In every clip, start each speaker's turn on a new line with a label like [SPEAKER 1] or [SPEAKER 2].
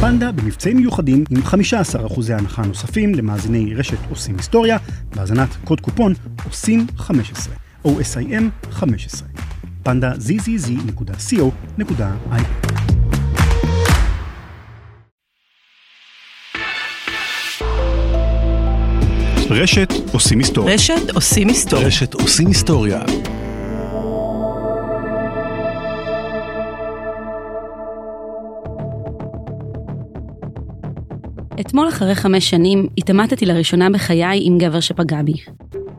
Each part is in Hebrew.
[SPEAKER 1] פנדה במבצעים מיוחדים עם 15% הנחה נוספים למאזיני רשת עושים היסטוריה, בהאזנת קוד קופון עושים 15, OSIM 15. פנדה zzz.co.il רשת עושים היסטוריה.
[SPEAKER 2] רשת עושים היסטוריה.
[SPEAKER 3] רשת עושים היסטוריה.
[SPEAKER 4] אתמול אחרי חמש שנים התעמתתי לראשונה בחיי עם גבר שפגע בי.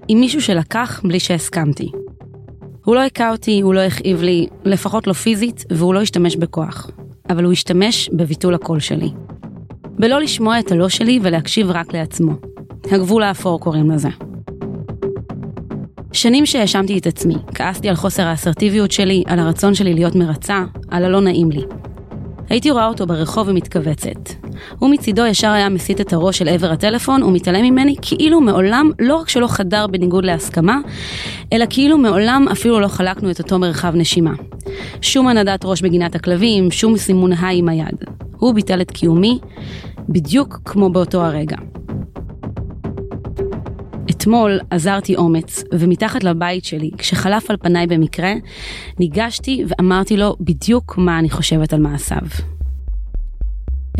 [SPEAKER 4] עם מישהו שלקח בלי שהסכמתי. הוא לא הכה אותי, הוא לא הכאיב לי, לפחות לא פיזית, והוא לא השתמש בכוח. אבל הוא השתמש בביטול הקול שלי. בלא לשמוע את הלא שלי ולהקשיב רק לעצמו. הגבול האפור קוראים לזה. שנים שהאשמתי את עצמי, כעסתי על חוסר האסרטיביות שלי, על הרצון שלי להיות מרצה, על הלא נעים לי. הייתי רואה אותו ברחוב ומתכווצת. הוא מצידו ישר היה מסיט את הראש אל עבר הטלפון ומתעלם ממני כאילו מעולם לא רק שלא חדר בניגוד להסכמה, אלא כאילו מעולם אפילו לא חלקנו את אותו מרחב נשימה. שום הנדת ראש בגינת הכלבים, שום סימון היי עם היד. הוא ביטל את קיומי, בדיוק כמו באותו הרגע. אתמול עזרתי אומץ, ומתחת לבית שלי, כשחלף על פניי במקרה, ניגשתי ואמרתי לו בדיוק מה אני חושבת על מעשיו.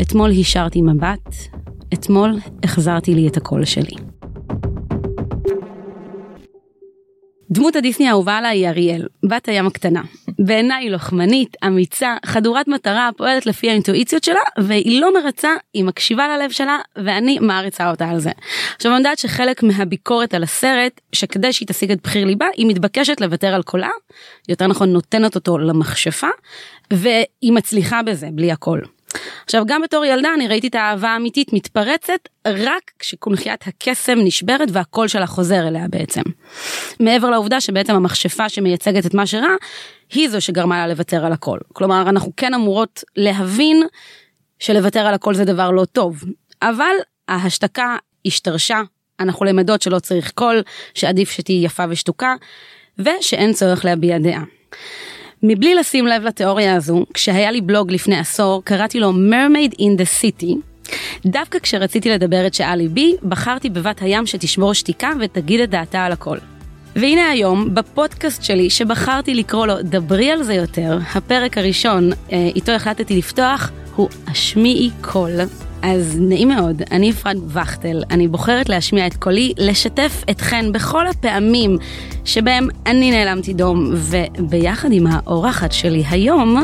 [SPEAKER 4] אתמול הישרתי מבט, אתמול החזרתי לי את הקול שלי. דמות הדיסני האהובה עליי היא אריאל, בת הים הקטנה. בעיניי היא לוחמנית, אמיצה, חדורת מטרה, פועלת לפי האינטואיציות שלה, והיא לא מרצה, היא מקשיבה ללב שלה, ואני מעריצה אותה על זה. עכשיו אני יודעת שחלק מהביקורת על הסרט, שכדי שהיא תשיג את בחיר ליבה, היא מתבקשת לוותר על קולה, יותר נכון נותנת אותו למכשפה, והיא מצליחה בזה, בלי הכל. עכשיו גם בתור ילדה אני ראיתי את האהבה האמיתית מתפרצת רק כשקונכיית הקסם נשברת והקול שלה חוזר אליה בעצם. מעבר לעובדה שבעצם המכשפה שמייצגת את מה שרע היא זו שגרמה לה לוותר על הכל. כלומר אנחנו כן אמורות להבין שלוותר על הכל זה דבר לא טוב אבל ההשתקה השתרשה אנחנו למדות שלא צריך קול שעדיף שתהיי יפה ושתוקה ושאין צורך להביע דעה. מבלי לשים לב לתיאוריה הזו, כשהיה לי בלוג לפני עשור, קראתי לו Mermaid in the City. דווקא כשרציתי לדבר את שאלי בי, בחרתי בבת הים שתשמור שתיקה ותגיד את דעתה על הכל. והנה היום, בפודקאסט שלי, שבחרתי לקרוא לו דברי על זה יותר, הפרק הראשון, אה, איתו החלטתי לפתוח, הוא השמיעי קול. אז נעים מאוד, אני אפרת וכטל, אני בוחרת להשמיע את קולי, לשתף אתכן בכל הפעמים שבהם אני נאלמתי דום, וביחד עם האורחת שלי היום,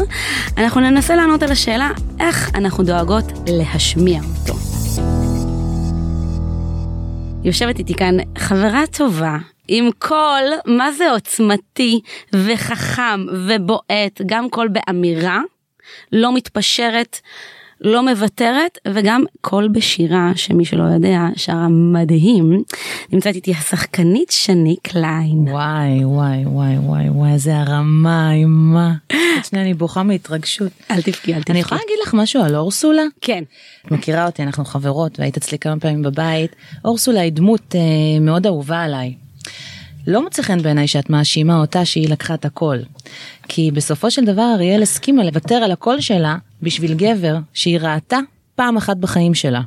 [SPEAKER 4] אנחנו ננסה לענות על השאלה איך אנחנו דואגות להשמיע אותו. יושבת איתי כאן חברה טובה, עם קול, מה זה עוצמתי וחכם ובועט, גם קול באמירה, לא מתפשרת. לא מוותרת וגם קול בשירה שמי שלא יודע שרה מדהים נמצאת איתי השחקנית שני קליין.
[SPEAKER 2] וואי וואי וואי וואי וואי איזה הרמה אימה. שנייה אני בוכה מהתרגשות.
[SPEAKER 4] אל תבכי אל תבכי.
[SPEAKER 2] אני יכולה להגיד לך משהו על אורסולה?
[SPEAKER 4] כן.
[SPEAKER 2] את מכירה אותי אנחנו חברות והיית אצלי כמה פעמים בבית. אורסולה היא דמות אה, מאוד אהובה עליי. לא מוצא חן בעיניי שאת מאשימה אותה שהיא לקחה את הכל. כי בסופו של דבר אריאל הסכימה לוותר על הקול שלה בשביל גבר שהיא ראתה פעם אחת בחיים שלה.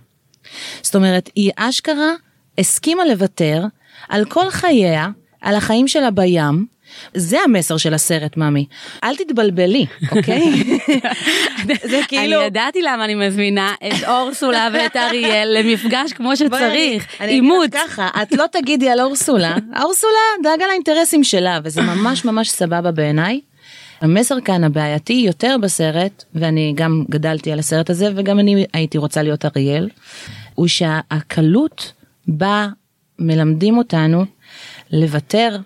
[SPEAKER 2] זאת אומרת, היא אשכרה הסכימה לוותר על כל חייה, על החיים שלה בים, זה המסר של הסרט ממי. אל תתבלבלי אוקיי?
[SPEAKER 4] זה כאילו אני ידעתי למה אני מזמינה את אורסולה ואת אריאל למפגש כמו שצריך. עימות
[SPEAKER 2] ככה את לא תגידי על אורסולה. אורסולה דאגה לאינטרסים שלה וזה ממש ממש סבבה בעיניי. המסר כאן הבעייתי יותר בסרט ואני גם גדלתי על הסרט הזה וגם אני הייתי רוצה להיות אריאל הוא שהקלות בה מלמדים אותנו לוותר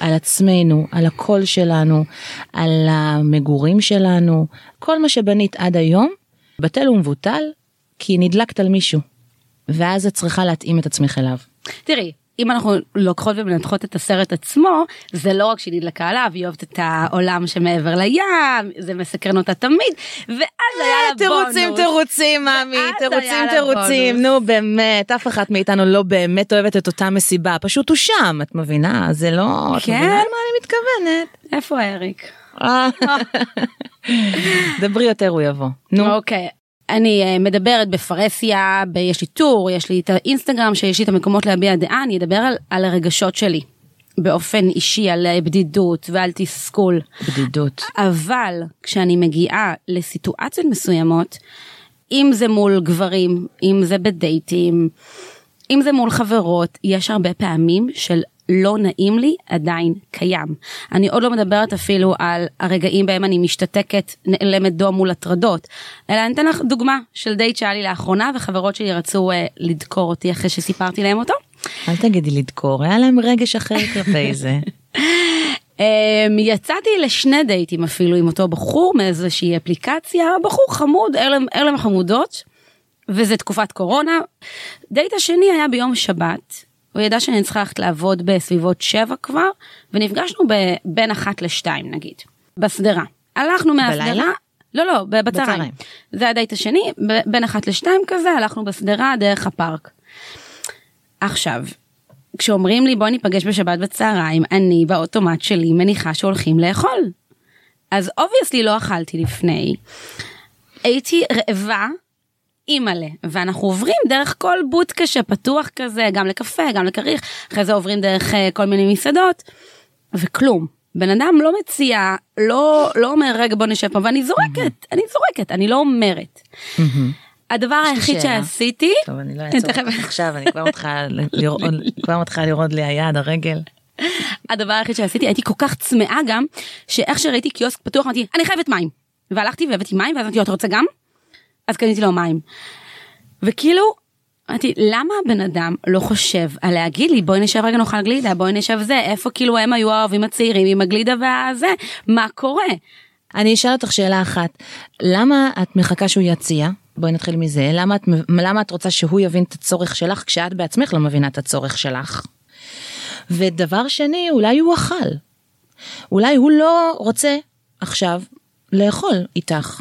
[SPEAKER 2] על עצמנו, על הקול שלנו, על המגורים שלנו, כל מה שבנית עד היום, בטל ומבוטל, כי נדלקת על מישהו. ואז את צריכה להתאים את עצמך אליו.
[SPEAKER 4] תראי, אם אנחנו לוקחות ומנתחות את הסרט עצמו זה לא רק שהיא נדלקה עליו היא אוהבת את העולם שמעבר לים זה מסקרן אותה תמיד ואז היה לה
[SPEAKER 2] בונוס. תירוצים תירוצים מאמי תירוצים תירוצים נו באמת אף אחת מאיתנו לא באמת אוהבת את אותה מסיבה פשוט הוא שם את מבינה זה לא את
[SPEAKER 4] כן?
[SPEAKER 2] מבינה על מה אני מתכוונת.
[SPEAKER 4] איפה אריק?
[SPEAKER 2] דברי יותר הוא יבוא. נו.
[SPEAKER 4] אוקיי אני אה, מדברת בפרהסיה, יש לי טור, יש לי את האינסטגרם שיש לי את המקומות להביע דעה, אני אדבר על, על הרגשות שלי. באופן אישי, על בדידות ועל תסכול.
[SPEAKER 2] בדידות.
[SPEAKER 4] אבל כשאני מגיעה לסיטואציות מסוימות, אם זה מול גברים, אם זה בדייטים, אם זה מול חברות, יש הרבה פעמים של לא נעים לי עדיין קיים. אני עוד לא מדברת אפילו על הרגעים בהם אני משתתקת, נעלמת דום מול הטרדות, אלא אני אתן לך דוגמה של דייט שהיה לי לאחרונה וחברות שלי רצו uh, לדקור אותי אחרי שסיפרתי להם אותו.
[SPEAKER 2] אל תגידי לדקור, היה להם רגש אחר כלפי זה.
[SPEAKER 4] Um, יצאתי לשני דייטים אפילו עם אותו בחור מאיזושהי אפליקציה, בחור חמוד, אלה הם חמודות, וזה תקופת קורונה. דייט השני היה ביום שבת, הוא ידע שאני צריכה ללכת לעבוד בסביבות שבע כבר, ונפגשנו ב- בין אחת לשתיים נגיד, בשדרה. הלכנו מהשדרה,
[SPEAKER 2] בלילה?
[SPEAKER 4] לא לא, בצהריים.
[SPEAKER 2] בצהריים.
[SPEAKER 4] זה הדייט השני, ב- בין אחת לשתיים כזה, הלכנו בשדרה דרך הפארק. עכשיו, כשאומרים לי בוא ניפגש בשבת בצהריים, אני באוטומט שלי מניחה שהולכים לאכול. אז obviously לא אכלתי לפני. הייתי רעבה, אימא'לה, ואנחנו עוברים דרך כל בוטקה שפתוח כזה, גם לקפה, גם לכריך, אחרי זה עוברים דרך אה, כל מיני מסעדות, וכלום. בן אדם לא מציע, לא, לא אומר רגע בוא נשב פה, ואני זורקת, אני זורקת, אני לא אומרת. הדבר היחיד
[SPEAKER 2] שאלה.
[SPEAKER 4] שעשיתי,
[SPEAKER 2] טוב, אני לא אעצור
[SPEAKER 4] תכף.
[SPEAKER 2] אותך עכשיו, אני כבר מתחילה לראות, לי היד, הרגל.
[SPEAKER 4] הדבר היחיד שעשיתי הייתי כל כך צמאה גם שאיך שראיתי קיוסק פתוח אמרתי אני חייבת מים והלכתי והבאתי מים ואז אמרתי אתה רוצה גם? אז קניתי לו מים. וכאילו אמרתי למה הבן אדם לא חושב על להגיד לי בואי נשב רגע נאכל גלידה בואי נשב זה איפה כאילו הם היו האוהבים הצעירים עם הגלידה והזה מה קורה.
[SPEAKER 2] אני אשאל אותך שאלה אחת, למה את מחכה שהוא יציע? בואי נתחיל מזה, למה את, למה את רוצה שהוא יבין את הצורך שלך כשאת בעצמך לא מבינה את הצורך שלך? ודבר שני, אולי הוא אכל. אולי הוא לא רוצה עכשיו לאכול איתך.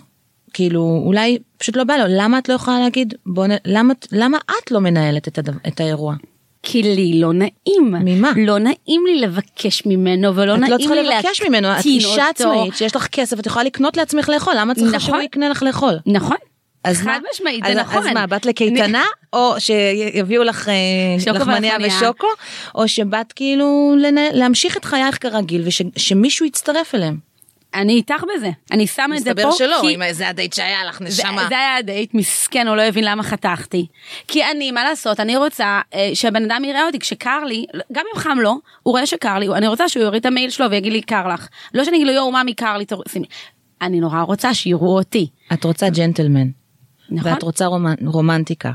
[SPEAKER 2] כאילו, אולי פשוט לא בא לו, למה את לא יכולה להגיד, בוא נ... למה, את- למה את לא מנהלת את, הדבר, את האירוע?
[SPEAKER 4] כי לי לא נעים.
[SPEAKER 2] ממה?
[SPEAKER 4] לא נעים לי לבקש ממנו ולא
[SPEAKER 2] את
[SPEAKER 4] נעים
[SPEAKER 2] לא
[SPEAKER 4] לי
[SPEAKER 2] צריכה
[SPEAKER 4] להקטין
[SPEAKER 2] לבקש ממנו, את אישה
[SPEAKER 4] אותו.
[SPEAKER 2] עצמאית שיש לך כסף, את יכולה לקנות לעצמך לאכול, למה את צריכה
[SPEAKER 4] נכון.
[SPEAKER 2] שהוא יקנה לך לאכול?
[SPEAKER 4] נכון.
[SPEAKER 2] אז
[SPEAKER 4] חד? משמעית, זה נכון.
[SPEAKER 2] אז מה, באת לקייטנה, או שיביאו לך אה, לחמניה. ושוקו, או שבאת כאילו להמשיך את חייך כרגיל ושמישהו יצטרף אליהם.
[SPEAKER 4] אני איתך בזה. אני שמה את זה פה
[SPEAKER 2] מסתבר שלא,
[SPEAKER 4] כי...
[SPEAKER 2] אם זה הדייט שהיה לך,
[SPEAKER 4] זה,
[SPEAKER 2] נשמה.
[SPEAKER 4] זה היה הדייט מסכן הוא לא הבין למה חתכתי. כי אני מה לעשות אני רוצה אה, שהבן אדם יראה אותי. כשקר לי גם אם חם לו הוא רואה שקר לי אני רוצה שהוא יוריד את המייל שלו ויגיד לי קר לך. לא שאני אגיד לו יואו מאמי קר לי תור- שימי. אני נורא רוצה שיראו אותי.
[SPEAKER 2] את רוצה ג'נטלמן,
[SPEAKER 4] נכון.
[SPEAKER 2] ואת רוצה רומנ... רומנטיקה,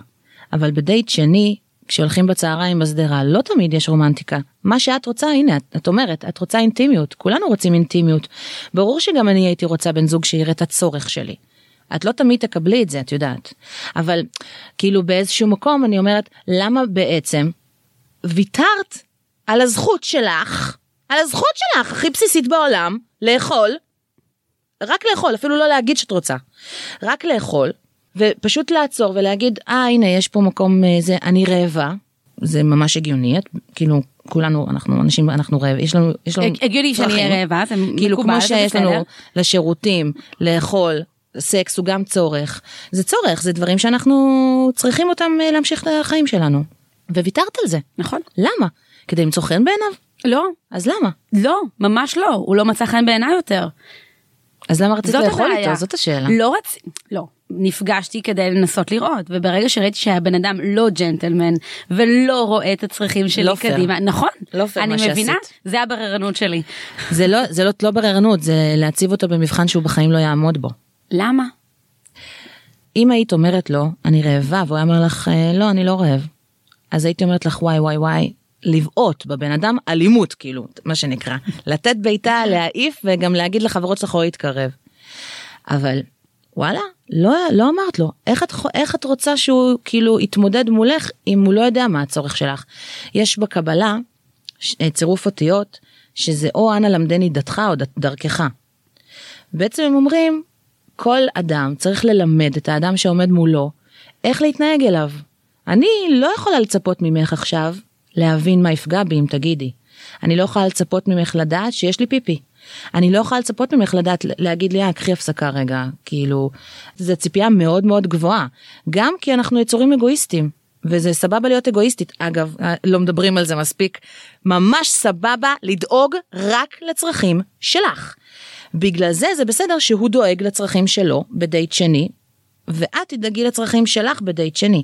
[SPEAKER 2] אבל בדייט שני, כשהולכים בצהריים בשדרה, לא תמיד יש רומנטיקה. מה שאת רוצה, הנה, את, את אומרת, את רוצה אינטימיות, כולנו רוצים אינטימיות. ברור שגם אני הייתי רוצה בן זוג שיראה את הצורך שלי. את לא תמיד תקבלי את זה, את יודעת. אבל כאילו באיזשהו מקום אני אומרת, למה בעצם ויתרת על הזכות שלך, על הזכות שלך הכי בסיסית בעולם, לאכול, רק לאכול, אפילו לא להגיד שאת רוצה, רק לאכול, ופשוט לעצור ולהגיד, אה הנה יש פה מקום אה, זה, אני רעבה, זה ממש הגיוני, את, כאילו כולנו, אנחנו אנשים, אנחנו רעב, יש לנו, יש לנו
[SPEAKER 4] הג- הגיוני שאני. אהיה רעבה זה
[SPEAKER 2] כאילו
[SPEAKER 4] מקובל,
[SPEAKER 2] כמו
[SPEAKER 4] זה
[SPEAKER 2] שיש
[SPEAKER 4] בסדר.
[SPEAKER 2] לנו לשירותים, לאכול, סקס הוא גם צורך, זה צורך, זה דברים שאנחנו צריכים אותם אה, להמשיך את החיים שלנו. וויתרת על זה,
[SPEAKER 4] נכון
[SPEAKER 2] למה? כדי למצוא חן בעיניו?
[SPEAKER 4] לא
[SPEAKER 2] אז למה?
[SPEAKER 4] לא ממש לא הוא לא מצא חן בעיניי יותר.
[SPEAKER 2] אז למה רצית לאכול
[SPEAKER 4] הבעיה.
[SPEAKER 2] איתו? זאת השאלה.
[SPEAKER 4] לא רצ... לא. נפגשתי כדי לנסות לראות וברגע שראיתי שהבן אדם לא ג'נטלמן ולא רואה את הצרכים שלי
[SPEAKER 2] לא.
[SPEAKER 4] קדימה נכון
[SPEAKER 2] לא פייר
[SPEAKER 4] אני
[SPEAKER 2] מה
[SPEAKER 4] מבינה
[SPEAKER 2] שעשית.
[SPEAKER 4] זה הבררנות שלי
[SPEAKER 2] זה לא, זה לא, לא בררנות, זה להציב אותו במבחן שהוא בחיים לא יעמוד בו.
[SPEAKER 4] למה
[SPEAKER 2] אם היית אומרת לו, אני רעבה, והוא היה אומר לך, "אה, לא, אני לא רעב. אז הייתי אומרת לך, וואי וואי וואי, לבעוט בבן אדם אלימות, כאילו, מה שנקרא. לתת בעיטה, להעיף, וגם להגיד לחברות שלך לא להתקרב. אבל, וואלה, לא, לא אמרת לו. איך את, איך את רוצה שהוא כאילו יתמודד מולך אם הוא לא יודע מה הצורך שלך? יש בקבלה אה, צירוף אותיות, שזה או אנא למדני דתך או דרכך. בעצם הם אומרים, כל אדם צריך ללמד את האדם שעומד מולו איך להתנהג אליו. אני לא יכולה לצפות ממך עכשיו להבין מה יפגע בי אם תגידי. אני לא יכולה לצפות ממך לדעת שיש לי פיפי. אני לא יכולה לצפות ממך לדעת להגיד לי, אה, קחי הפסקה רגע, כאילו, זו ציפייה מאוד מאוד גבוהה. גם כי אנחנו יצורים אגואיסטים, וזה סבבה להיות אגואיסטית. אגב, אה, לא מדברים על זה מספיק, ממש סבבה לדאוג רק לצרכים שלך. בגלל זה זה בסדר שהוא דואג לצרכים שלו בדייט שני, ואת תדאגי לצרכים שלך בדייט שני.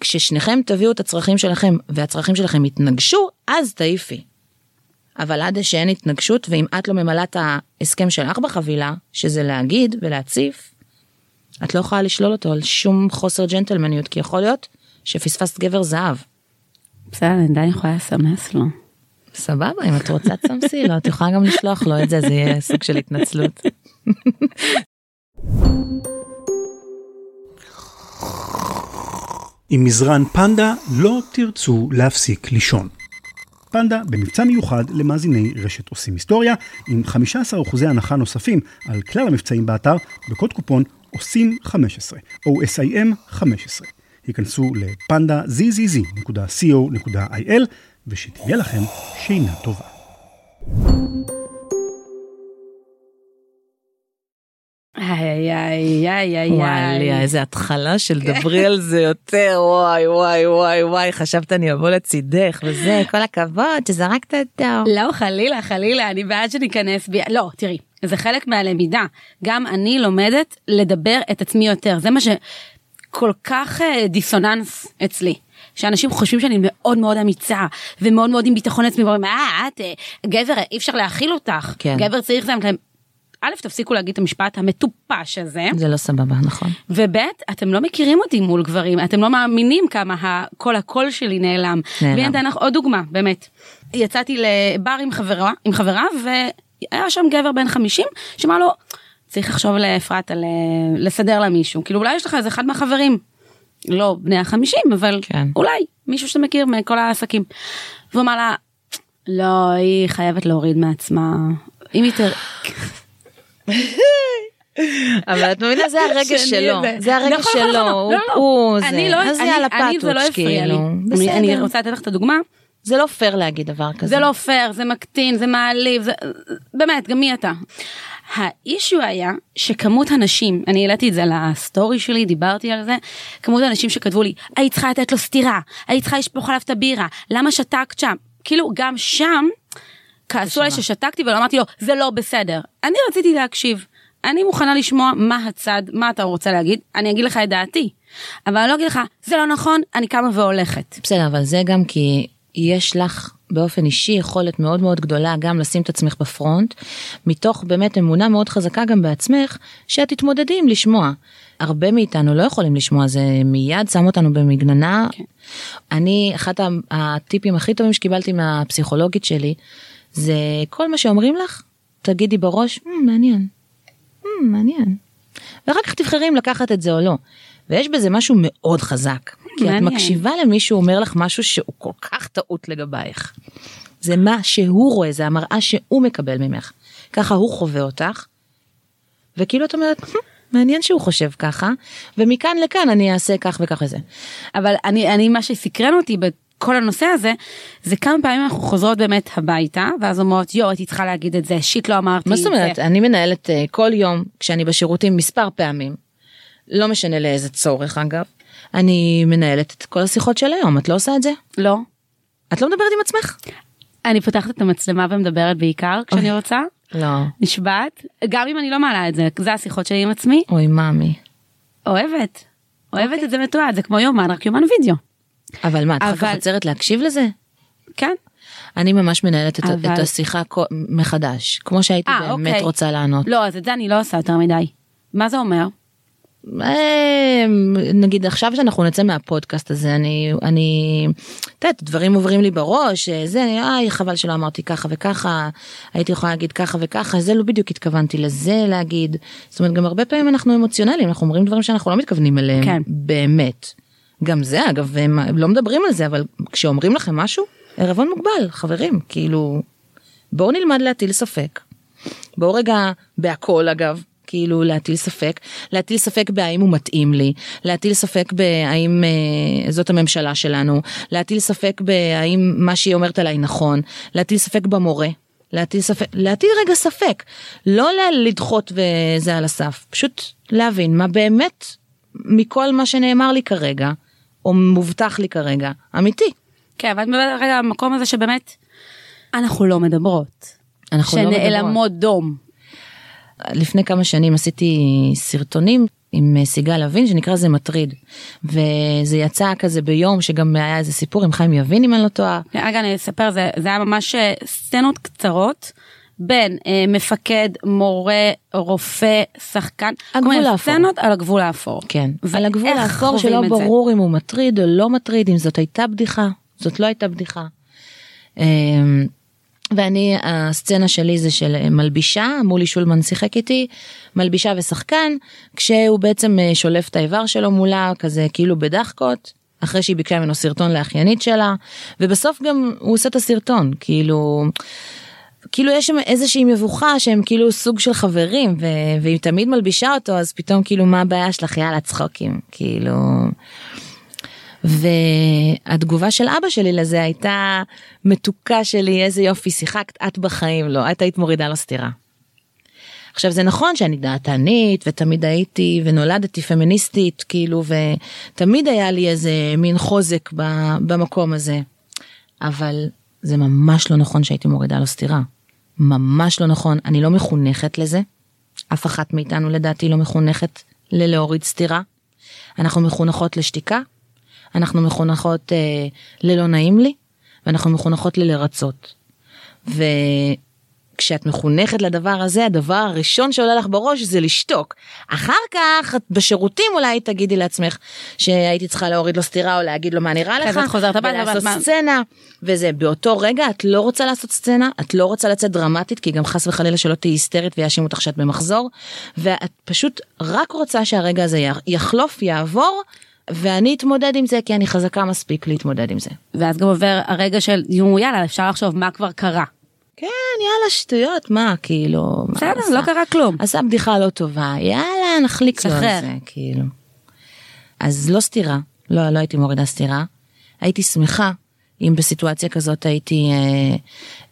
[SPEAKER 2] כששניכם תביאו את הצרכים שלכם והצרכים שלכם יתנגשו, אז תעיפי. אבל עד שאין התנגשות, ואם את לא ממלאה את ההסכם שלך בחבילה, שזה להגיד ולהציף, את לא יכולה לשלול אותו על שום חוסר ג'נטלמניות, כי יכול להיות שפספסת גבר זהב.
[SPEAKER 4] בסדר, אני עדיין יכולה לסמס לו.
[SPEAKER 2] סבבה, אם את רוצה תסמסי לו, את יכולה גם לשלוח לו את זה, זה יהיה סוג של התנצלות.
[SPEAKER 1] עם מזרן פנדה לא תרצו להפסיק לישון. פנדה במבצע מיוחד למאזיני רשת עושים היסטוריה, עם 15% הנחה נוספים על כלל המבצעים באתר, בקוד קופון עושים 15, או SIM 15. היכנסו לפנדה zzz.co.il ושתהיה לכם שינה טובה.
[SPEAKER 4] איי איי איי איי
[SPEAKER 2] וואי, איזה התחלה של דברי על זה יותר, וואי וואי וואי וואי, חשבת אני אבוא לצידך וזה, כל הכבוד שזרקת אותו.
[SPEAKER 4] לא חלילה חלילה אני בעד שניכנס ב... לא תראי זה חלק מהלמידה גם אני לומדת לדבר את עצמי יותר זה מה שכל כך אה, דיסוננס אצלי. שאנשים חושבים שאני מאוד מאוד אמיצה ומאוד מאוד עם ביטחון עצמי ואומרים אה את אה, גבר אי אפשר להכיל אותך
[SPEAKER 2] כן.
[SPEAKER 4] גבר צריך זה להם א' תפסיקו להגיד את המשפט המטופש הזה
[SPEAKER 2] זה לא סבבה, נכון.
[SPEAKER 4] וב' אתם לא מכירים אותי מול גברים אתם לא מאמינים כמה הקול הקול שלי נעלם.
[SPEAKER 2] נעלם.
[SPEAKER 4] והנה אתן לך עוד דוגמה באמת יצאתי לבר עם חברה עם חברה והיה שם גבר בן 50 שאמר לו צריך לחשוב לאפרת על אה, לסדר לה מישהו כאילו אולי יש לך איזה אחד מהחברים. לא בני החמישים אבל
[SPEAKER 2] כן.
[SPEAKER 4] אולי מישהו שאתה מכיר מכל העסקים. והוא אמר לה לא היא חייבת להוריד מעצמה אם היא תר...
[SPEAKER 2] אבל את מבינה זה הרגע שלו,
[SPEAKER 4] זה.
[SPEAKER 2] הרגע
[SPEAKER 4] נכון,
[SPEAKER 2] שלו,
[SPEAKER 4] נכון, נכון. לא, לא.
[SPEAKER 2] הוא זה,
[SPEAKER 4] לא-
[SPEAKER 2] אז יאללה
[SPEAKER 4] זה הפריע לי.
[SPEAKER 2] כאילו,
[SPEAKER 4] אני-. רוצה לתת לך את הדוגמה
[SPEAKER 2] זה לא פייר להגיד דבר כזה.
[SPEAKER 4] זה לא פייר זה מקטין זה מעליב זה באמת גם מי אתה. האישו היה שכמות הנשים אני העליתי את זה לסטורי שלי דיברתי על זה כמות האנשים שכתבו לי היית צריכה לתת לו סטירה היית צריכה לשפוך עליו את הבירה למה שתקת שם כאילו גם שם כעסו עליי. ששתקתי ולא אמרתי לו זה לא בסדר אני רציתי להקשיב אני מוכנה לשמוע מה הצד מה אתה רוצה להגיד אני אגיד לך את דעתי אבל אני לא אגיד לך זה לא נכון אני קמה והולכת.
[SPEAKER 2] בסדר, אבל זה גם כי יש לך באופן אישי יכולת מאוד מאוד גדולה גם לשים את עצמך בפרונט, מתוך באמת אמונה מאוד חזקה גם בעצמך, שאת תתמודדי עם לשמוע. הרבה מאיתנו לא יכולים לשמוע, זה מיד שם אותנו במגננה.
[SPEAKER 4] כן.
[SPEAKER 2] אני, אחד הטיפים הכי טובים שקיבלתי מהפסיכולוגית שלי, זה כל מה שאומרים לך, תגידי בראש, "מ, מעניין, "מ, מעניין. ואחר כך תבחרי אם לקחת את זה או לא. ויש בזה משהו מאוד חזק. כי את
[SPEAKER 4] מעניין.
[SPEAKER 2] מקשיבה למישהו אומר לך משהו שהוא כל כך טעות לגבייך. זה מה שהוא רואה, זה המראה שהוא מקבל ממך. ככה הוא חווה אותך. וכאילו את אומרת, "הם, מעניין שהוא חושב ככה, ומכאן לכאן אני אעשה כך וכך וזה.
[SPEAKER 4] אבל אני, אני מה שסקרן אותי בכל הנושא הזה, זה כמה פעמים אנחנו חוזרות באמת הביתה, ואז אומרות, יואו, הייתי צריכה להגיד את זה, שיט לא אמרתי
[SPEAKER 2] מה
[SPEAKER 4] את
[SPEAKER 2] זאת אומרת,
[SPEAKER 4] זה.
[SPEAKER 2] אני מנהלת אה, כל יום כשאני בשירותים מספר פעמים, לא משנה לאיזה צורך אגב, אני מנהלת את כל השיחות של היום, את לא עושה את זה?
[SPEAKER 4] לא.
[SPEAKER 2] את לא מדברת עם עצמך?
[SPEAKER 4] אני פותחת את המצלמה ומדברת בעיקר כשאני רוצה,
[SPEAKER 2] לא.
[SPEAKER 4] נשבעת, גם אם אני לא מעלה את זה, זה השיחות שלי עם עצמי,
[SPEAKER 2] אוי מאמי.
[SPEAKER 4] אוהבת. אוהבת
[SPEAKER 2] אוקיי.
[SPEAKER 4] את זה מתועד, זה כמו יומן, רק יומן וידאו.
[SPEAKER 2] אבל מה, את אחר כך
[SPEAKER 4] אבל-
[SPEAKER 2] עוצרת להקשיב לזה?
[SPEAKER 4] כן.
[SPEAKER 2] אני ממש מנהלת את,
[SPEAKER 4] אבל-
[SPEAKER 2] את השיחה כל- מחדש, כמו שהייתי
[SPEAKER 4] אה,
[SPEAKER 2] באמת
[SPEAKER 4] אוקיי.
[SPEAKER 2] רוצה לענות.
[SPEAKER 4] לא, אז את זה אני לא עושה יותר מדי. מה זה אומר?
[SPEAKER 2] אה, נגיד עכשיו שאנחנו נצא מהפודקאסט הזה אני אני את יודעת דברים עוברים לי בראש אה, זה איי חבל שלא אמרתי ככה וככה הייתי יכולה להגיד ככה וככה זה לא בדיוק התכוונתי לזה להגיד זאת אומרת גם הרבה פעמים אנחנו אמוציונליים אנחנו אומרים דברים שאנחנו לא מתכוונים אליהם
[SPEAKER 4] כן.
[SPEAKER 2] באמת. גם זה אגב הם לא מדברים על זה אבל כשאומרים לכם משהו ערבון מוגבל חברים כאילו בואו נלמד להטיל ספק. בואו רגע בהכל אגב כאילו להטיל ספק. להטיל ספק בהאם הוא מתאים לי. להטיל ספק בהאם אה, זאת הממשלה שלנו. להטיל ספק בהאם מה שהיא אומרת עליי נכון. להטיל ספק במורה. להטיל ספק, להטיל רגע ספק, לא לדחות וזה על הסף, פשוט להבין מה באמת מכל מה שנאמר לי כרגע, או מובטח לי כרגע, אמיתי.
[SPEAKER 4] כן, אבל את מדברת רגע המקום הזה שבאמת אנחנו לא מדברות.
[SPEAKER 2] אנחנו לא מדברות.
[SPEAKER 4] שנעלמות דום.
[SPEAKER 2] לפני כמה שנים עשיתי סרטונים עם אה, סיגל אבין שנקרא זה מטריד וזה יצא כזה ביום שגם היה איזה סיפור עם חיים יבין אם אני לא טועה.
[SPEAKER 4] רגע אני אספר זה זה היה ממש אה, סצנות קצרות בין אה, מפקד מורה רופא שחקן
[SPEAKER 2] הגבול האפור.
[SPEAKER 4] סצנות על הגבול האפור.
[SPEAKER 2] כן, על הגבול האפור שלא
[SPEAKER 4] את זה?
[SPEAKER 2] ברור אם הוא מטריד או לא מטריד, אם זאת הייתה בדיחה, זאת לא הייתה בדיחה. אמ, ואני, הסצנה שלי זה של מלבישה, מולי שולמן שיחק איתי, מלבישה ושחקן, כשהוא בעצם אה, שולף את האיבר שלו מולה, כזה כאילו בדחקות, אחרי שהיא ביקשה ממנו סרטון לאחיינית שלה, ובסוף גם הוא עושה את הסרטון, כאילו... כאילו יש שם איזושהי מבוכה שהם כאילו סוג של חברים ו- והיא תמיד מלבישה אותו אז פתאום כאילו מה הבעיה שלך יאללה צחוקים כאילו. והתגובה של אבא שלי לזה הייתה מתוקה שלי איזה יופי שיחקת את בחיים לא את היית מורידה לו סטירה. עכשיו זה נכון שאני דעתנית ותמיד הייתי ונולדתי פמיניסטית כאילו ותמיד היה לי איזה מין חוזק במקום הזה. אבל זה ממש לא נכון שהייתי מורידה לו סטירה. ממש לא נכון, אני לא מחונכת לזה. אף אחת מאיתנו לדעתי לא מחונכת ללהוריד סטירה. אנחנו מחונכות לשתיקה, אנחנו מחונכות אה, ללא נעים לי, ואנחנו מחונכות ללרצות. וכשאת מחונכת לדבר הזה, הדבר הראשון שעולה לך בראש זה לשתוק. אחר כך, את בשירותים אולי תגידי לעצמך שהייתי צריכה להוריד לו סטירה או להגיד לו מה נראה
[SPEAKER 4] כן,
[SPEAKER 2] לך,
[SPEAKER 4] ואת חוזרת הביתה,
[SPEAKER 2] ולעשות
[SPEAKER 4] מה-
[SPEAKER 2] סצנה, וזה באותו רגע את לא רוצה לעשות סצנה, את לא רוצה לצאת דרמטית, כי גם חס וחלילה שלא תהיי היסטרית ויאשימו אותך שאת במחזור, ואת פשוט רק רוצה שהרגע הזה יחלוף, יעבור, ואני אתמודד עם זה כי אני חזקה מספיק להתמודד עם זה.
[SPEAKER 4] ואז גם עובר הרגע של יאללה אפשר לחשוב מה כבר קרה.
[SPEAKER 2] כן, יאללה, שטויות, מה, כאילו...
[SPEAKER 4] בסדר? לא קרה כלום.
[SPEAKER 2] עשה בדיחה לא טובה, יאללה, נחליק לו על. זה, כאילו. אז לא סתירה, לא, לא הייתי מורידה סתירה. הייתי שמחה אם בסיטואציה כזאת הייתי אה,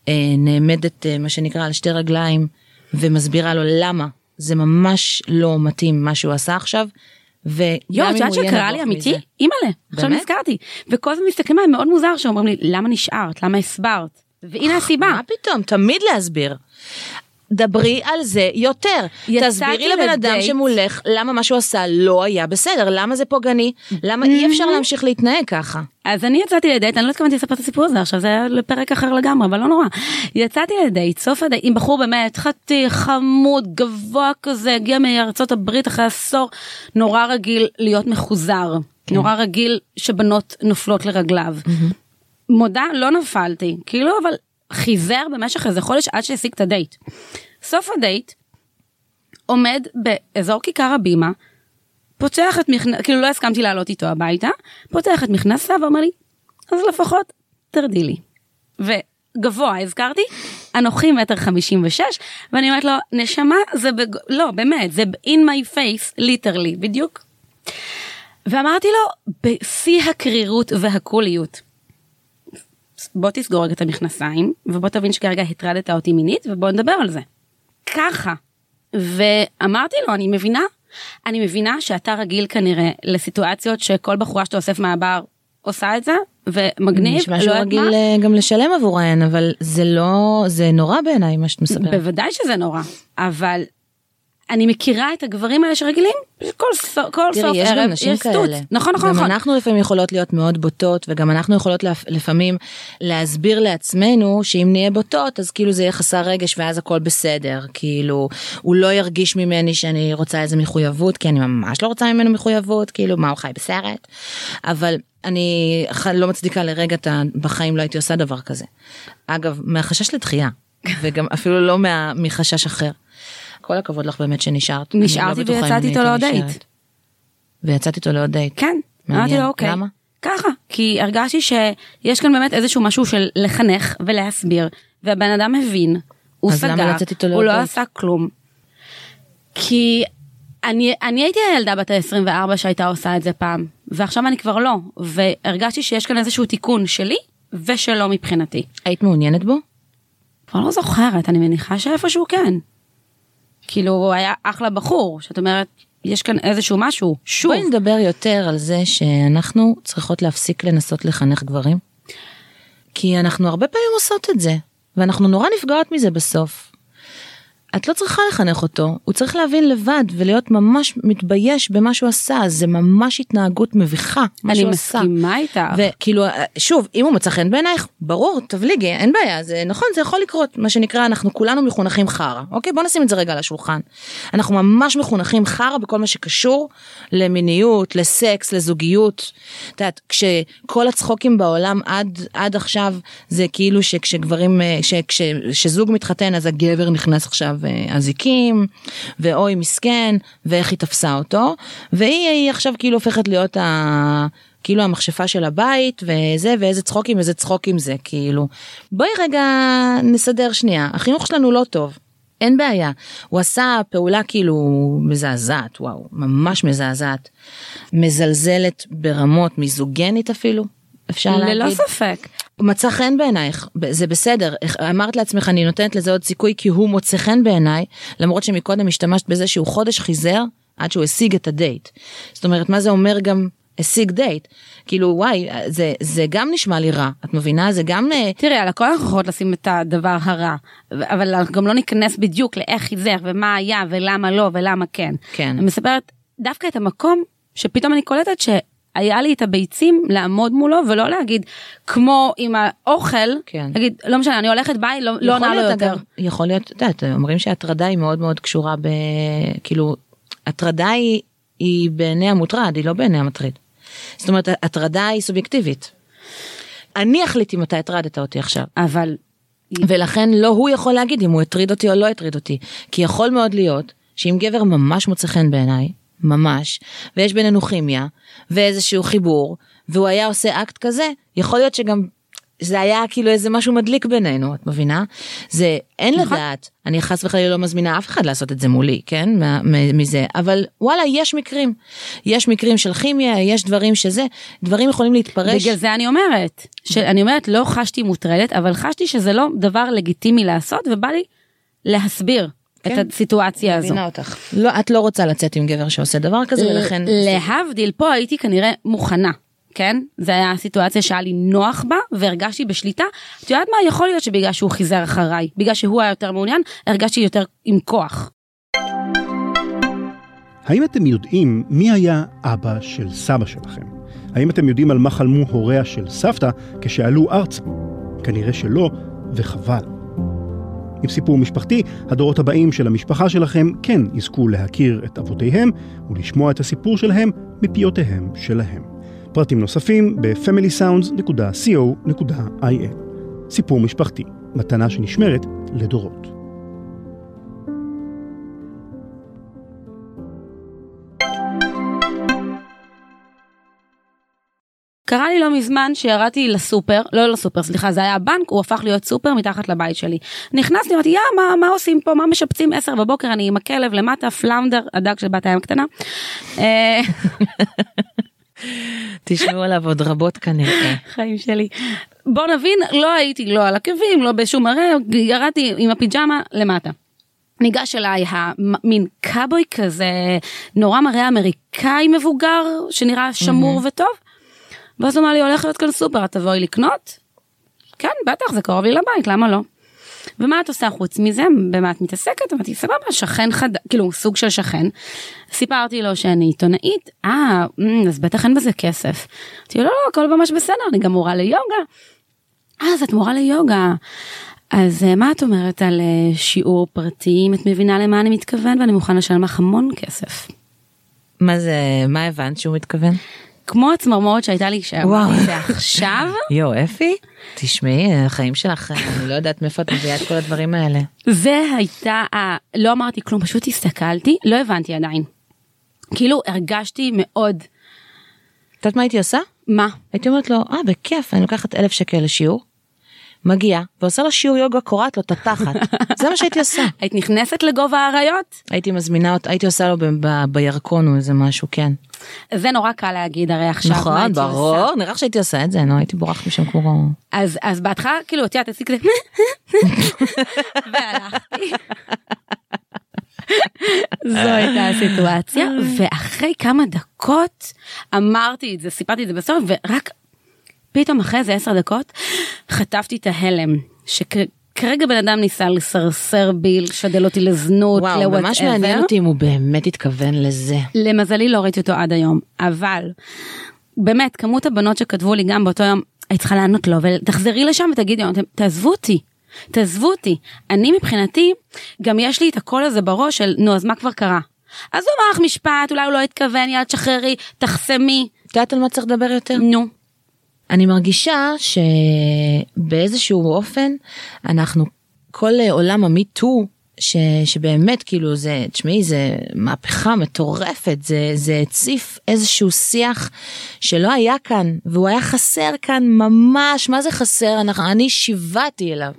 [SPEAKER 2] אה, נעמדת, אה, מה שנקרא, על שתי רגליים, ומסבירה לו למה זה ממש לא מתאים מה שהוא עשה עכשיו.
[SPEAKER 4] יואו, את יודעת שקרה לי אמיתי? אימא'לה, עכשיו? נזכרתי. וכל הזמן מסתכלים עליי מאוד מוזר שאומרים לי למה נשארת? למה הסברת? והנה הסיבה.
[SPEAKER 2] מה פתאום, תמיד להסביר. דברי על זה יותר. תסבירי לבן אדם. שמולך למה מה שהוא עשה לא היה בסדר, למה זה פוגעני, למה אי אפשר להמשיך להתנהג ככה.
[SPEAKER 4] אז אני יצאתי לדייט, אני לא התכוונתי לספר את הסיפור הזה עכשיו, זה היה לפרק אחר לגמרי, אבל לא נורא. יצאתי לדייט, סוף הדייט, עם בחור באמת חתיך, חמוד, גבוה כזה, הגיע מארצות הברית אחרי עשור, נורא רגיל להיות מחוזר, נורא רגיל שבנות נופלות לרגליו. מודה, לא נפלתי, כאילו, אבל חיזר במשך איזה חודש עד שהשיג את הדייט. סוף הדייט, עומד באזור כיכר הבימה, פותח את המכנס, כאילו לא הסכמתי לעלות איתו הביתה, פותח את המכנס ואומר לי, אז לפחות תרדי לי. וגבוה, הזכרתי, אנוכי מטר חמישים ושש, ואני אומרת לו, נשמה, זה בג... לא, באמת, זה in my face, ליטרלי, בדיוק. ואמרתי לו, בשיא הקרירות והקוליות, בוא תסגור רגע את המכנסיים, ובוא תבין שכרגע הטרדת אותי מינית, ובוא נדבר על זה. ככה. ואמרתי לו, אני מבינה, אני מבינה שאתה רגיל כנראה לסיטואציות שכל בחורה שאתה אוסף מהבר עושה את זה, ומגניב,
[SPEAKER 2] נשמע
[SPEAKER 4] לא
[SPEAKER 2] שהוא
[SPEAKER 4] יודעת
[SPEAKER 2] רגיל
[SPEAKER 4] מה.
[SPEAKER 2] אה, גם לשלם עבורהן, אבל זה לא, זה נורא בעיניי מה שאת מספרת.
[SPEAKER 4] בוודאי שזה נורא, אבל אני מכירה את הגברים האלה שרגילים, כל, סוף, כל
[SPEAKER 2] תראי,
[SPEAKER 4] סוף
[SPEAKER 2] יש
[SPEAKER 4] ערב יש סטוץ.
[SPEAKER 2] כאלה.
[SPEAKER 4] נכון, נכון,
[SPEAKER 2] גם
[SPEAKER 4] נכון.
[SPEAKER 2] אנחנו לפעמים יכולות להיות מאוד בוטות, וגם אנחנו יכולות לפ- לפעמים להסביר לעצמנו שאם נהיה בוטות, אז כאילו זה יהיה חסר רגש ואז הכל בסדר. כאילו, הוא לא ירגיש ממני שאני רוצה איזה מחויבות, כי אני ממש לא רוצה ממנו מחויבות, כאילו, מה הוא חי בסרט? אבל אני לא מצדיקה לרגע, את בחיים לא הייתי עושה דבר כזה. אגב, מהחשש לדחייה, וגם אפילו לא מה- מחשש אחר. כל הכבוד לך באמת שנשארת. לא
[SPEAKER 4] נשארתי
[SPEAKER 2] אם
[SPEAKER 4] ויצאתי איתו לעוד דייט.
[SPEAKER 2] ויצאתי איתו לעוד דייט.
[SPEAKER 4] כן. אמרתי לו אוקיי.
[SPEAKER 2] למה?
[SPEAKER 4] ככה, כי הרגשתי שיש כאן באמת איזשהו משהו של לחנך ולהסביר, והבן אדם הבין, הוא
[SPEAKER 2] אז למה
[SPEAKER 4] סגר, הוא לא? עשה כלום. כי אני, אני הייתי הילדה בת ה-24 שהייתה עושה את זה פעם, ועכשיו אני כבר לא, והרגשתי שיש כאן איזשהו תיקון שלי ושלו מבחינתי.
[SPEAKER 2] היית מעוניינת בו?
[SPEAKER 4] כבר לא זוכרת, אני מניחה שאיפשהו כן. כאילו, הוא היה אחלה בחור, שאת אומרת, יש כאן איזשהו משהו, שוב.
[SPEAKER 2] בואי נדבר יותר על זה שאנחנו צריכות להפסיק לנסות לחנך גברים. כי אנחנו הרבה פעמים עושות את זה, ואנחנו נורא נפגעות מזה בסוף. את לא צריכה לחנך אותו, הוא צריך להבין לבד ולהיות ממש מתבייש במה שהוא עשה, זה ממש התנהגות מביכה, מה
[SPEAKER 4] אני
[SPEAKER 2] שהוא עשה.
[SPEAKER 4] מסכימה איתך.
[SPEAKER 2] וכאילו, שוב, אם הוא מצא חן בעינייך, ברור, תבליגי, אין בעיה, זה נכון, זה יכול לקרות, מה שנקרא, אנחנו כולנו מחונכים חרא, אוקיי? בוא נשים את זה רגע על השולחן. אנחנו ממש מחונכים חרא בכל מה שקשור למיניות, לסקס, לזוגיות. את יודעת, כשכל הצחוקים בעולם עד, עד עכשיו, זה כאילו שכשגברים, כשזוג מתחתן, אז הגבר נכנס עכשיו אזיקים, ואוי מסכן, ואיך היא תפסה אותו, והיא היא עכשיו כאילו הופכת להיות ה... כאילו המכשפה של הבית וזה ואיזה צחוקים איזה צחוקים זה כאילו. בואי רגע נסדר שנייה. החינוך שלנו לא טוב. אין בעיה. הוא עשה פעולה כאילו מזעזעת וואו ממש מזעזעת. מזלזלת ברמות מיזוגנית אפילו אפשר להגיד.
[SPEAKER 4] ללא ספק.
[SPEAKER 2] מצא חן בעינייך זה בסדר אמרת לעצמך אני נותנת לזה עוד סיכוי כי הוא מוצא חן בעיניי למרות שמקודם השתמשת בזה שהוא חודש חיזר עד שהוא השיג את הדייט. זאת אומרת מה זה אומר גם השיג דייט כאילו וואי זה זה גם נשמע לי רע את מבינה זה גם אה,
[SPEAKER 4] תראי על הכל אנחנו יכולות לשים את הדבר הרע אבל אנחנו גם לא ניכנס בדיוק לאיך חיזר ומה היה ולמה לא ולמה כן.
[SPEAKER 2] כן.
[SPEAKER 4] אני מספרת דווקא את המקום שפתאום אני קולטת ש... היה לי את הביצים לעמוד מולו ולא להגיד כמו עם האוכל,
[SPEAKER 2] כן.
[SPEAKER 4] להגיד לא משנה אני הולכת ביי לא, לא עונה לו יותר.
[SPEAKER 2] אגב, יכול להיות, את יודעת, אומרים שהטרדה היא מאוד מאוד קשורה ב... כאילו, הטרדה היא, היא בעיני המוטרד, היא לא בעיני המטריד. זאת אומרת, הטרדה היא סובייקטיבית. אני אחליט אם אתה הטרדת אותי עכשיו.
[SPEAKER 4] אבל...
[SPEAKER 2] ולכן לא הוא יכול להגיד אם הוא הטריד אותי או לא הטריד אותי. כי יכול מאוד להיות שאם גבר ממש מוצא חן בעיניי, ממש, ויש בינינו כימיה, ואיזשהו חיבור, והוא היה עושה אקט כזה, יכול להיות שגם זה היה כאילו איזה משהו מדליק בינינו, את מבינה? זה אין
[SPEAKER 4] נכון.
[SPEAKER 2] לדעת, אני חס וחלילה לא מזמינה אף אחד לעשות את זה מולי, כן? מזה, אבל וואלה, יש מקרים. יש מקרים של כימיה, יש דברים שזה, דברים יכולים להתפרש.
[SPEAKER 4] בגלל זה אני אומרת, שאני אומרת לא חשתי מוטרדת אבל חשתי שזה לא דבר לגיטימי לעשות ובא לי להסביר
[SPEAKER 2] כן.
[SPEAKER 4] את הסיטואציה הזו.
[SPEAKER 2] מבינה אותך. לא, את לא רוצה לצאת עם גבר שעושה דבר כזה, ולכן...
[SPEAKER 4] להבדיל פה הייתי כנראה מוכנה. כן זה היה סיטואציה שהיה לי נוח בה והרגשתי בשליטה את יודעת מה יכול להיות שבגלל שהוא חיזר אחריי בגלל שהוא היה יותר מעוניין הרגשתי יותר עם כוח.
[SPEAKER 1] האם אתם יודעים מי היה אבא של סבא שלכם? האם אתם יודעים על מה חלמו הוריה של סבתא כשעלו ארצה? כנראה שלא, וחבל. עם סיפור משפחתי, הדורות הבאים של המשפחה שלכם כן יזכו להכיר את אבותיהם ולשמוע את הסיפור שלהם מפיותיהם שלהם. פרטים נוספים ב-familysounds.co.il סיפור משפחתי, מתנה שנשמרת לדורות.
[SPEAKER 4] קרה לי לא מזמן שירדתי לסופר, לא לסופר, סליחה, זה היה הבנק, הוא הפך להיות סופר מתחת לבית שלי. נכנסתי, אמרתי, יא, מה, מה עושים פה, מה משפצים 10 בבוקר, אני עם הכלב למטה, פלאונדר, הדג של בת הים הקטנה. אה,
[SPEAKER 2] תשמעו עליו עוד רבות כנראה.
[SPEAKER 4] חיים שלי. בוא נבין, לא הייתי לא על עקבים, לא בשום מראה, ירדתי עם הפיג'מה למטה. ניגש אליי המין קאבוי כזה, נורא מראה אמריקאי מבוגר, שנראה שמור וטוב. ואז הוא אמר לי, הולך להיות כאן סופר, את תבואי לקנות? כן, בטח, זה קרוב לי לבית, למה לא? ומה את עושה חוץ מזה? במה את מתעסקת? אמרתי, סבבה, שכן חד... כאילו, סוג של שכן. סיפרתי לו שאני עיתונאית, אה, אז בטח אין בזה כסף. אמרתי לא, לא, הכל ממש בסדר, אני גם מורה ליוגה. אה, אז את מורה ליוגה. אז אה, מה את אומרת על אה, שיעור פרטי, אם את מבינה למה אני מתכוון, ואני מוכן לשלם לך המון כסף.
[SPEAKER 2] מה זה, מה הבנת שהוא מתכוון?
[SPEAKER 4] כמו הצמרמורת שהייתה לי. כשאמרתי את זה עכשיו.
[SPEAKER 2] יואו, אפי, תשמעי, החיים שלך, אני לא יודעת מאיפה את מביאה את כל הדברים האלה.
[SPEAKER 4] זה הייתה. לא אמרתי כלום, פשוט הסתכלתי, לא הבנתי עדיין. כאילו הרגשתי מאוד,
[SPEAKER 2] את יודעת מה הייתי עושה?
[SPEAKER 4] מה?
[SPEAKER 2] הייתי אומרת לו, אה, בכיף, אני לוקחת אלף שקל לשיעור, מגיע ועושה לו שיעור יוגה קורעת לו את התחת זה מה שהייתי עושה
[SPEAKER 4] היית נכנסת לגובה האריות?
[SPEAKER 2] הייתי מזמינה אותה הייתי עושה לו בירקון או איזה משהו כן
[SPEAKER 4] זה נורא קל להגיד הרי עכשיו מה
[SPEAKER 2] נכון
[SPEAKER 4] הייתי עושה.
[SPEAKER 2] ברור נראה שהייתי עושה את זה נו הייתי בורחת משם כמו
[SPEAKER 4] אז אז בהתחלה כאילו את יודעת עשיתי כזה והלכתי. זו הייתה הסיטואציה ואחרי כמה דקות אמרתי את זה סיפרתי את זה בסוף ורק פתאום אחרי איזה עשר דקות חטפתי את ההלם שכרגע בן אדם ניסה לסרסר בי לשדל אותי לזנות
[SPEAKER 2] וואו ממש. מעניין אותי אם הוא באמת התכוון לזה
[SPEAKER 4] למזלי לא ראיתי אותו עד היום אבל באמת כמות הבנות שכתבו לי גם באותו יום היית צריכה לענות לו ותחזרי לשם ותגידי לו, "אתם- תעזבו אותי. תעזבו אותי אני מבחינתי גם יש לי את הקול הזה בראש של נו אז מה כבר קרה. אז הוא אמר לך משפט אולי הוא לא התכוון יאללה תשחררי תחסמי
[SPEAKER 2] את יודעת על מה צריך לדבר יותר?
[SPEAKER 4] נו.
[SPEAKER 2] אני מרגישה שבאיזשהו אופן אנחנו כל עולם המיטו ש, שבאמת כאילו זה תשמעי זה מהפכה מטורפת זה זה הציף איזשהו שיח שלא היה כאן והוא היה חסר כאן ממש מה זה חסר אנחנו אני שיוועתי אליו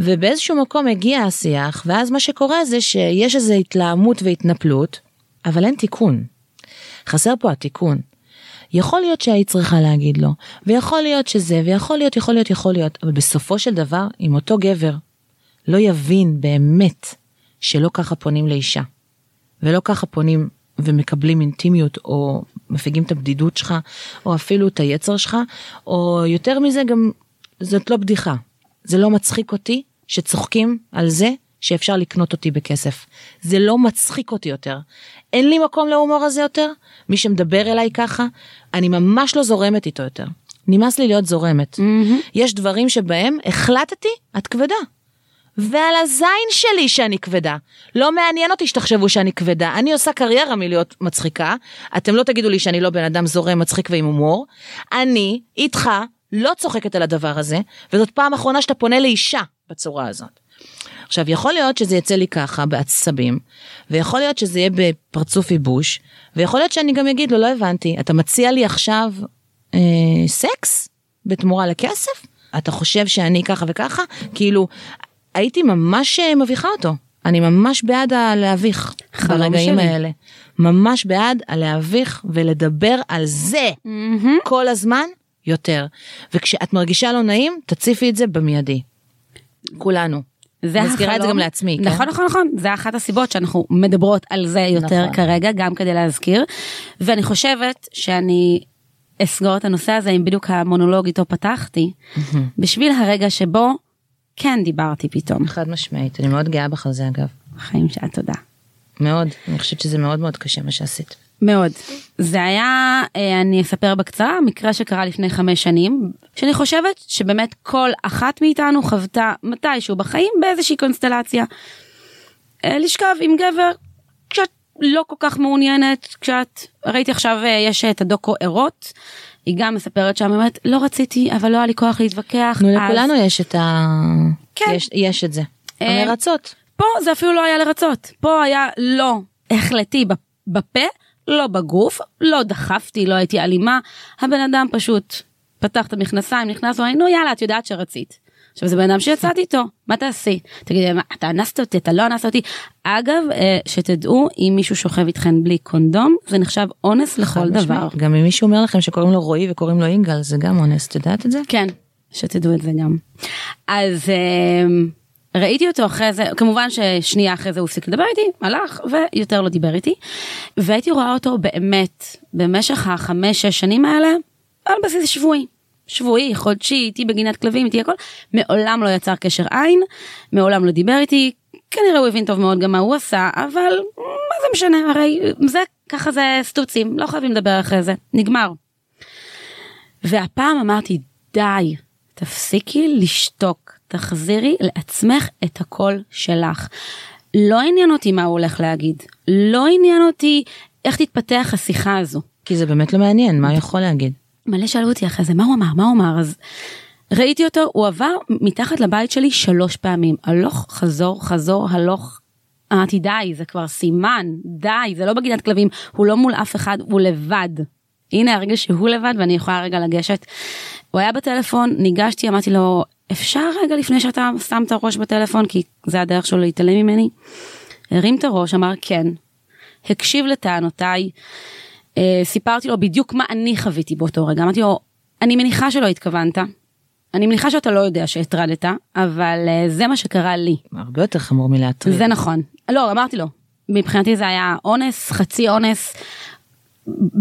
[SPEAKER 2] ובאיזשהו מקום הגיע השיח ואז מה שקורה זה שיש איזו התלהמות והתנפלות אבל אין תיקון. חסר פה התיקון. יכול להיות שהיית צריכה להגיד לו, ויכול להיות שזה, ויכול להיות, יכול להיות, יכול להיות, אבל בסופו של דבר, אם אותו גבר לא יבין באמת שלא ככה פונים לאישה, ולא ככה פונים ומקבלים אינטימיות, או מפיגים את הבדידות שלך, או אפילו את היצר שלך, או יותר מזה גם, זאת לא בדיחה. זה לא מצחיק אותי שצוחקים על זה שאפשר לקנות אותי בכסף. זה לא מצחיק אותי יותר. אין לי מקום להומור הזה יותר. מי שמדבר אליי ככה, אני ממש לא זורמת איתו יותר. נמאס לי להיות זורמת. יש דברים שבהם החלטתי, את כבדה. ועל הזין שלי שאני כבדה. לא מעניין אותי שתחשבו שאני כבדה, אני עושה קריירה מלהיות מצחיקה. אתם לא תגידו לי שאני לא בן אדם זורם, מצחיק ועם הומור. אני, איתך, לא צוחקת על הדבר הזה, וזאת פעם אחרונה שאתה פונה לאישה בצורה הזאת. עכשיו, יכול להיות שזה יצא לי ככה, בעצבים, ויכול להיות שזה יהיה בפרצוף ייבוש, ויכול להיות שאני גם אגיד לו, לא הבנתי, אתה מציע לי עכשיו אה, סקס בתמורה לכסף? אתה חושב שאני ככה וככה? כאילו, הייתי ממש אה, מביכה אותו. אני ממש בעד הלהביך ברגעים
[SPEAKER 4] שלי.
[SPEAKER 2] האלה. ממש בעד הלהביך ולדבר על זה כל הזמן יותר. וכשאת מרגישה לא נעים, תציפי את זה במיידי. כולנו.
[SPEAKER 4] זה
[SPEAKER 2] מזכירה את זה. גם לעצמי, כן?
[SPEAKER 4] נכון נכון נכון זה אחת הסיבות שאנחנו מדברות על זה יותר
[SPEAKER 2] נכון.
[SPEAKER 4] כרגע גם כדי להזכיר ואני חושבת שאני אסגור את הנושא הזה עם בדיוק המונולוג איתו פתחתי בשביל הרגע שבו כן דיברתי פתאום
[SPEAKER 2] חד משמעית, אני מאוד גאה בך על זה אגב.
[SPEAKER 4] חיים שאת תודה.
[SPEAKER 2] מאוד, אני חושבת שזה מאוד מאוד קשה מה שעשית.
[SPEAKER 4] מאוד. זה היה, אה, אני אספר בקצרה, מקרה שקרה לפני חמש שנים, שאני חושבת שבאמת כל אחת מאיתנו חוותה מתישהו בחיים באיזושהי קונסטלציה. אה, לשכב עם גבר כשאת לא כל כך מעוניינת, כשאת, ראיתי עכשיו אה, יש את הדוקו ערות, היא גם מספרת שם באמת לא רציתי אבל לא היה לי כוח להתווכח.
[SPEAKER 2] נו,
[SPEAKER 4] אז-
[SPEAKER 2] לכולנו יש את ה...
[SPEAKER 4] כן.
[SPEAKER 2] יש, יש את זה. המרצות.
[SPEAKER 4] פה זה אפילו לא היה לרצות, פה היה לא החלטי בפ- בפה, לא בגוף, לא דחפתי, לא הייתי אלימה, הבן אדם פשוט פתח את המכנסיים, נכנס ואומר, נו יאללה, את יודעת שרצית. עכשיו זה בן אדם שיצאתי איתו, מה תעשי? תגידי, אתה אנסת אותי, אתה לא אנסת אותי. אגב, אה, שתדעו, אם מישהו שוכב איתכן בלי קונדום, זה נחשב אונס לכל דבר.
[SPEAKER 2] גם אם מישהו אומר לכם שקוראים לו רועי וקוראים לו יגאל, זה גם אונס, את יודעת את זה?
[SPEAKER 4] כן, שתדעו את זה גם. אז אה, ראיתי אותו אחרי זה, כמובן ששנייה אחרי זה הוא הפסיק לדבר איתי, הלך ויותר לא דיבר איתי. והייתי רואה אותו באמת במשך החמש שש שנים האלה על בסיס שבועי. שבועי, חודשי, איתי בגינת כלבים, איתי הכל, מעולם לא יצר קשר עין, מעולם לא דיבר איתי, כנראה הוא הבין טוב מאוד גם מה הוא עשה, אבל מה זה משנה, הרי זה, ככה זה סטוצים, לא חייבים לדבר אחרי זה, נגמר. והפעם אמרתי די תפסיקי לשתוק תחזירי לעצמך את הקול שלך. לא עניין אותי מה הוא הולך להגיד לא עניין אותי איך תתפתח השיחה הזו.
[SPEAKER 2] כי זה באמת לא מעניין, מה הוא יכול להגיד?
[SPEAKER 4] מלא שאלו אותי אחרי זה מה הוא אמר מה הוא אמר אז ראיתי אותו הוא עבר מתחת לבית שלי שלוש פעמים הלוך חזור חזור הלוך. אמרתי די זה כבר סימן די זה לא בגינת כלבים הוא לא מול אף אחד הוא לבד. הנה הרגע שהוא לבד ואני יכולה רגע לגשת. הוא היה בטלפון ניגשתי אמרתי לו אפשר רגע לפני שאתה שם את הראש בטלפון, כי זה הדרך שלו להתעלם ממני? הרים את הראש, אמר כן, הקשיב לטענותיי, אה, סיפרתי לו בדיוק מה אני חוויתי באותו רגע, אמרתי לו, אני מניחה שלא התכוונת, אני מניחה שאתה לא יודע שהטרדת, אבל אה, זה מה שקרה לי.
[SPEAKER 2] הרבה יותר חמור מלהטריד.
[SPEAKER 4] זה נכון. לא, אמרתי לו, מבחינתי זה היה אונס, חצי אונס.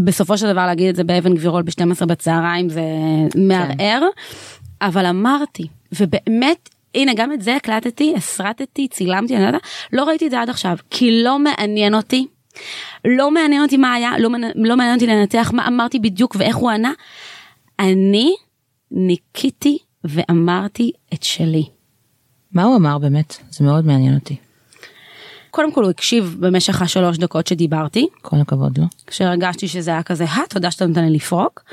[SPEAKER 4] בסופו של דבר להגיד את זה באבן גבירול ב-12 בצהריים זה מערער, אבל אמרתי, ובאמת, הנה גם את זה הקלטתי, הסרטתי, צילמתי, אני לא יודעת, לא ראיתי את זה עד עכשיו, כי לא מעניין אותי. לא מעניין אותי מה היה, לא, לא מעניין אותי לנתח מה אמרתי בדיוק ואיך הוא ענה. אני ניקיתי ואמרתי את שלי.
[SPEAKER 2] מה הוא אמר באמת? זה מאוד מעניין אותי.
[SPEAKER 4] קודם כל הוא הקשיב במשך השלוש דקות שדיברתי.
[SPEAKER 2] כל הכבוד לו.
[SPEAKER 4] כשהרגשתי שזה היה כזה, אה, תודה שאתה נותן לי לפרוק.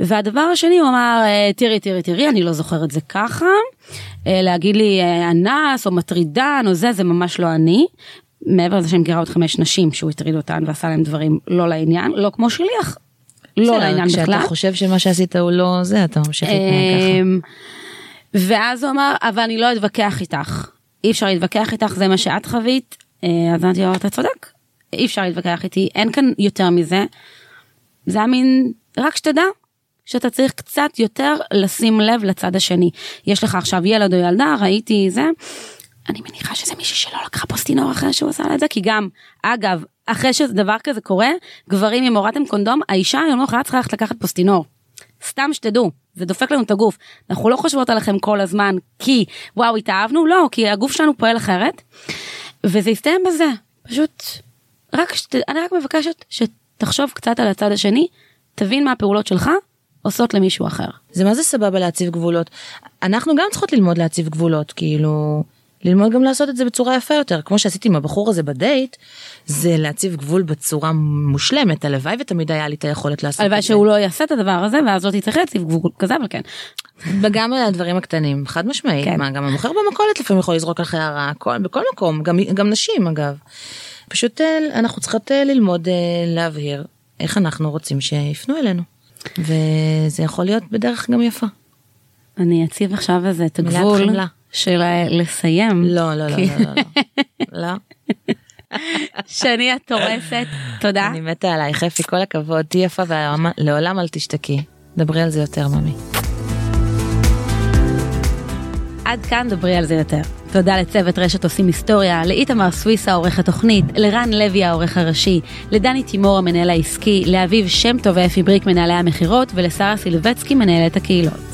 [SPEAKER 4] והדבר השני הוא אמר, אה, תראי, תראי, תראי, אני לא זוכר את זה ככה. אה, להגיד לי אה, אנס או מטרידן או זה, זה ממש לא אני. מעבר לזה שאני מכירה עוד חמש נשים שהוא הטריד אותן ועשה להם דברים לא לעניין, לא כמו שליח. לא לעניין בכלל.
[SPEAKER 2] כשאתה חושב שמה שעשית הוא לא זה, אתה ממשיך להתנהג ככה.
[SPEAKER 4] אמ, ואז הוא אמר, אבל אני לא אתווכח איתך. אי אפשר להתווכח איתך, זה מה שאת חווית. אה, אז אמרתי לו, אתה צודק, אי אפשר להתווכח איתי, אין כאן יותר מזה. זה היה מין, רק שתדע שאתה צריך קצת יותר לשים לב לצד השני. יש לך עכשיו ילד או ילדה, ראיתי זה. אני מניחה שזה מישהי שלא לקחה פוסטינור אחרי שהוא עשה לה את זה, כי גם, אגב, אחרי שדבר כזה קורה, גברים אם הורדתם קונדום, האישה היום לא צריכה ללכת לקחת פוסטינור. סתם שתדעו, זה דופק לנו את הגוף. אנחנו לא חושבות עליכם כל הזמן כי וואו התאהבנו, לא, כי הגוף שלנו פועל אחרת. וזה יסתיים בזה, פשוט, רק, שת, אני רק מבקשת שתחשוב קצת על הצד השני, תבין מה הפעולות שלך עושות למישהו אחר.
[SPEAKER 2] זה מה זה סבבה להציב גבולות. אנחנו גם צריכות ללמוד להציב גבולות, כאילו, ללמוד גם לעשות את זה בצורה יפה יותר, כמו שעשיתי עם הבחור הזה בדייט, זה להציב גבול בצורה מושלמת, הלוואי ותמיד היה לי את היכולת לעשות את זה.
[SPEAKER 4] הלוואי שהוא לא יעשה את הדבר הזה, ואז לא תצטרך להציב גבול כזה, אבל כן.
[SPEAKER 2] וגם על הדברים הקטנים, חד משמעית, כן. מה, גם המוכר במכולת לפעמים יכול לזרוק לך הערה, בכל מקום, גם, גם נשים אגב. פשוט אה, אנחנו צריכות אה, ללמוד אה, להבהיר איך אנחנו רוצים שיפנו אלינו. וזה יכול להיות בדרך גם יפה.
[SPEAKER 4] אני אציב עכשיו איזה את הגבול של לסיים.
[SPEAKER 2] לא, לא, לא, לא, לא. לא.
[SPEAKER 4] שני את הורסת, תודה.
[SPEAKER 2] אני מתה עלייך, אפי, כל הכבוד, תהיי יפה ולעולם אל תשתקי. דברי על זה יותר, ממי.
[SPEAKER 4] עד כאן דברי על זה יותר. תודה לצוות רשת עושים היסטוריה, לאיתמר סוויסה עורך התוכנית, לרן לוי העורך הראשי, לדני תימור המנהל העסקי, לאביב שם טוב ואפי בריק מנהלי המכירות ולשרה סילבצקי מנהלת הקהילות.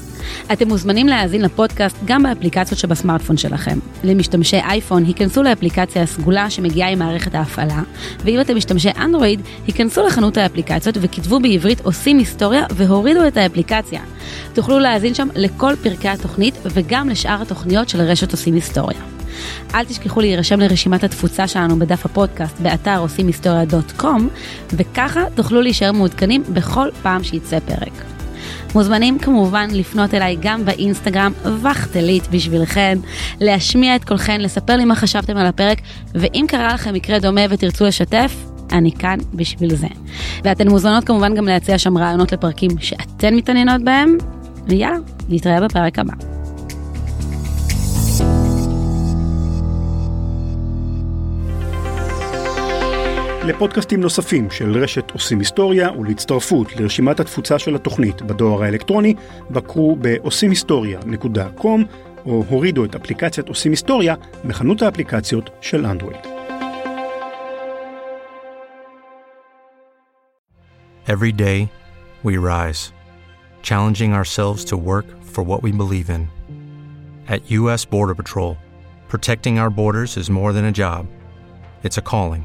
[SPEAKER 4] אתם מוזמנים להאזין לפודקאסט גם באפליקציות שבסמארטפון שלכם. למשתמשי אייפון, היכנסו לאפליקציה הסגולה שמגיעה עם מערכת ההפעלה, ואם אתם משתמשי אנדרואיד, היכנסו לחנות האפליקציות וכתבו בעברית עושים היסטוריה והורידו את האפליקציה. תוכלו להאזין שם לכל פרקי התוכנית וגם לשאר התוכניות של רשת עושים היסטוריה. אל תשכחו להירשם לרשימת התפוצה שלנו בדף הפודקאסט באתר עושים היסטוריה.קום, וככה תוכלו להישאר מעודכנים בכל פעם שיצא פרק. מוזמנים כמובן לפנות אליי גם באינסטגרם וכתלית בשבילכן, להשמיע את קולכן, לספר לי מה חשבתם על הפרק, ואם קרה לכם מקרה דומה ותרצו לשתף, אני כאן בשביל זה. ואתן מוזמנות כמובן גם להציע שם רעיונות לפרקים שאתן מתעניינות בהם, ויאללה, נתראה בפרק הבא.
[SPEAKER 1] לפודקאסטים נוספים של רשת עושים היסטוריה ולהצטרפות לרשימת התפוצה של התוכנית בדואר האלקטרוני, בקרו בעושים היסטוריה.com או הורידו את אפליקציית עושים היסטוריה מחנות האפליקציות של אנדרואיד.
[SPEAKER 3] Every day we rise, challenging ourselves to work for what we believe in. At U.S. Border Patrol, protecting our borders is more than a job, it's a calling.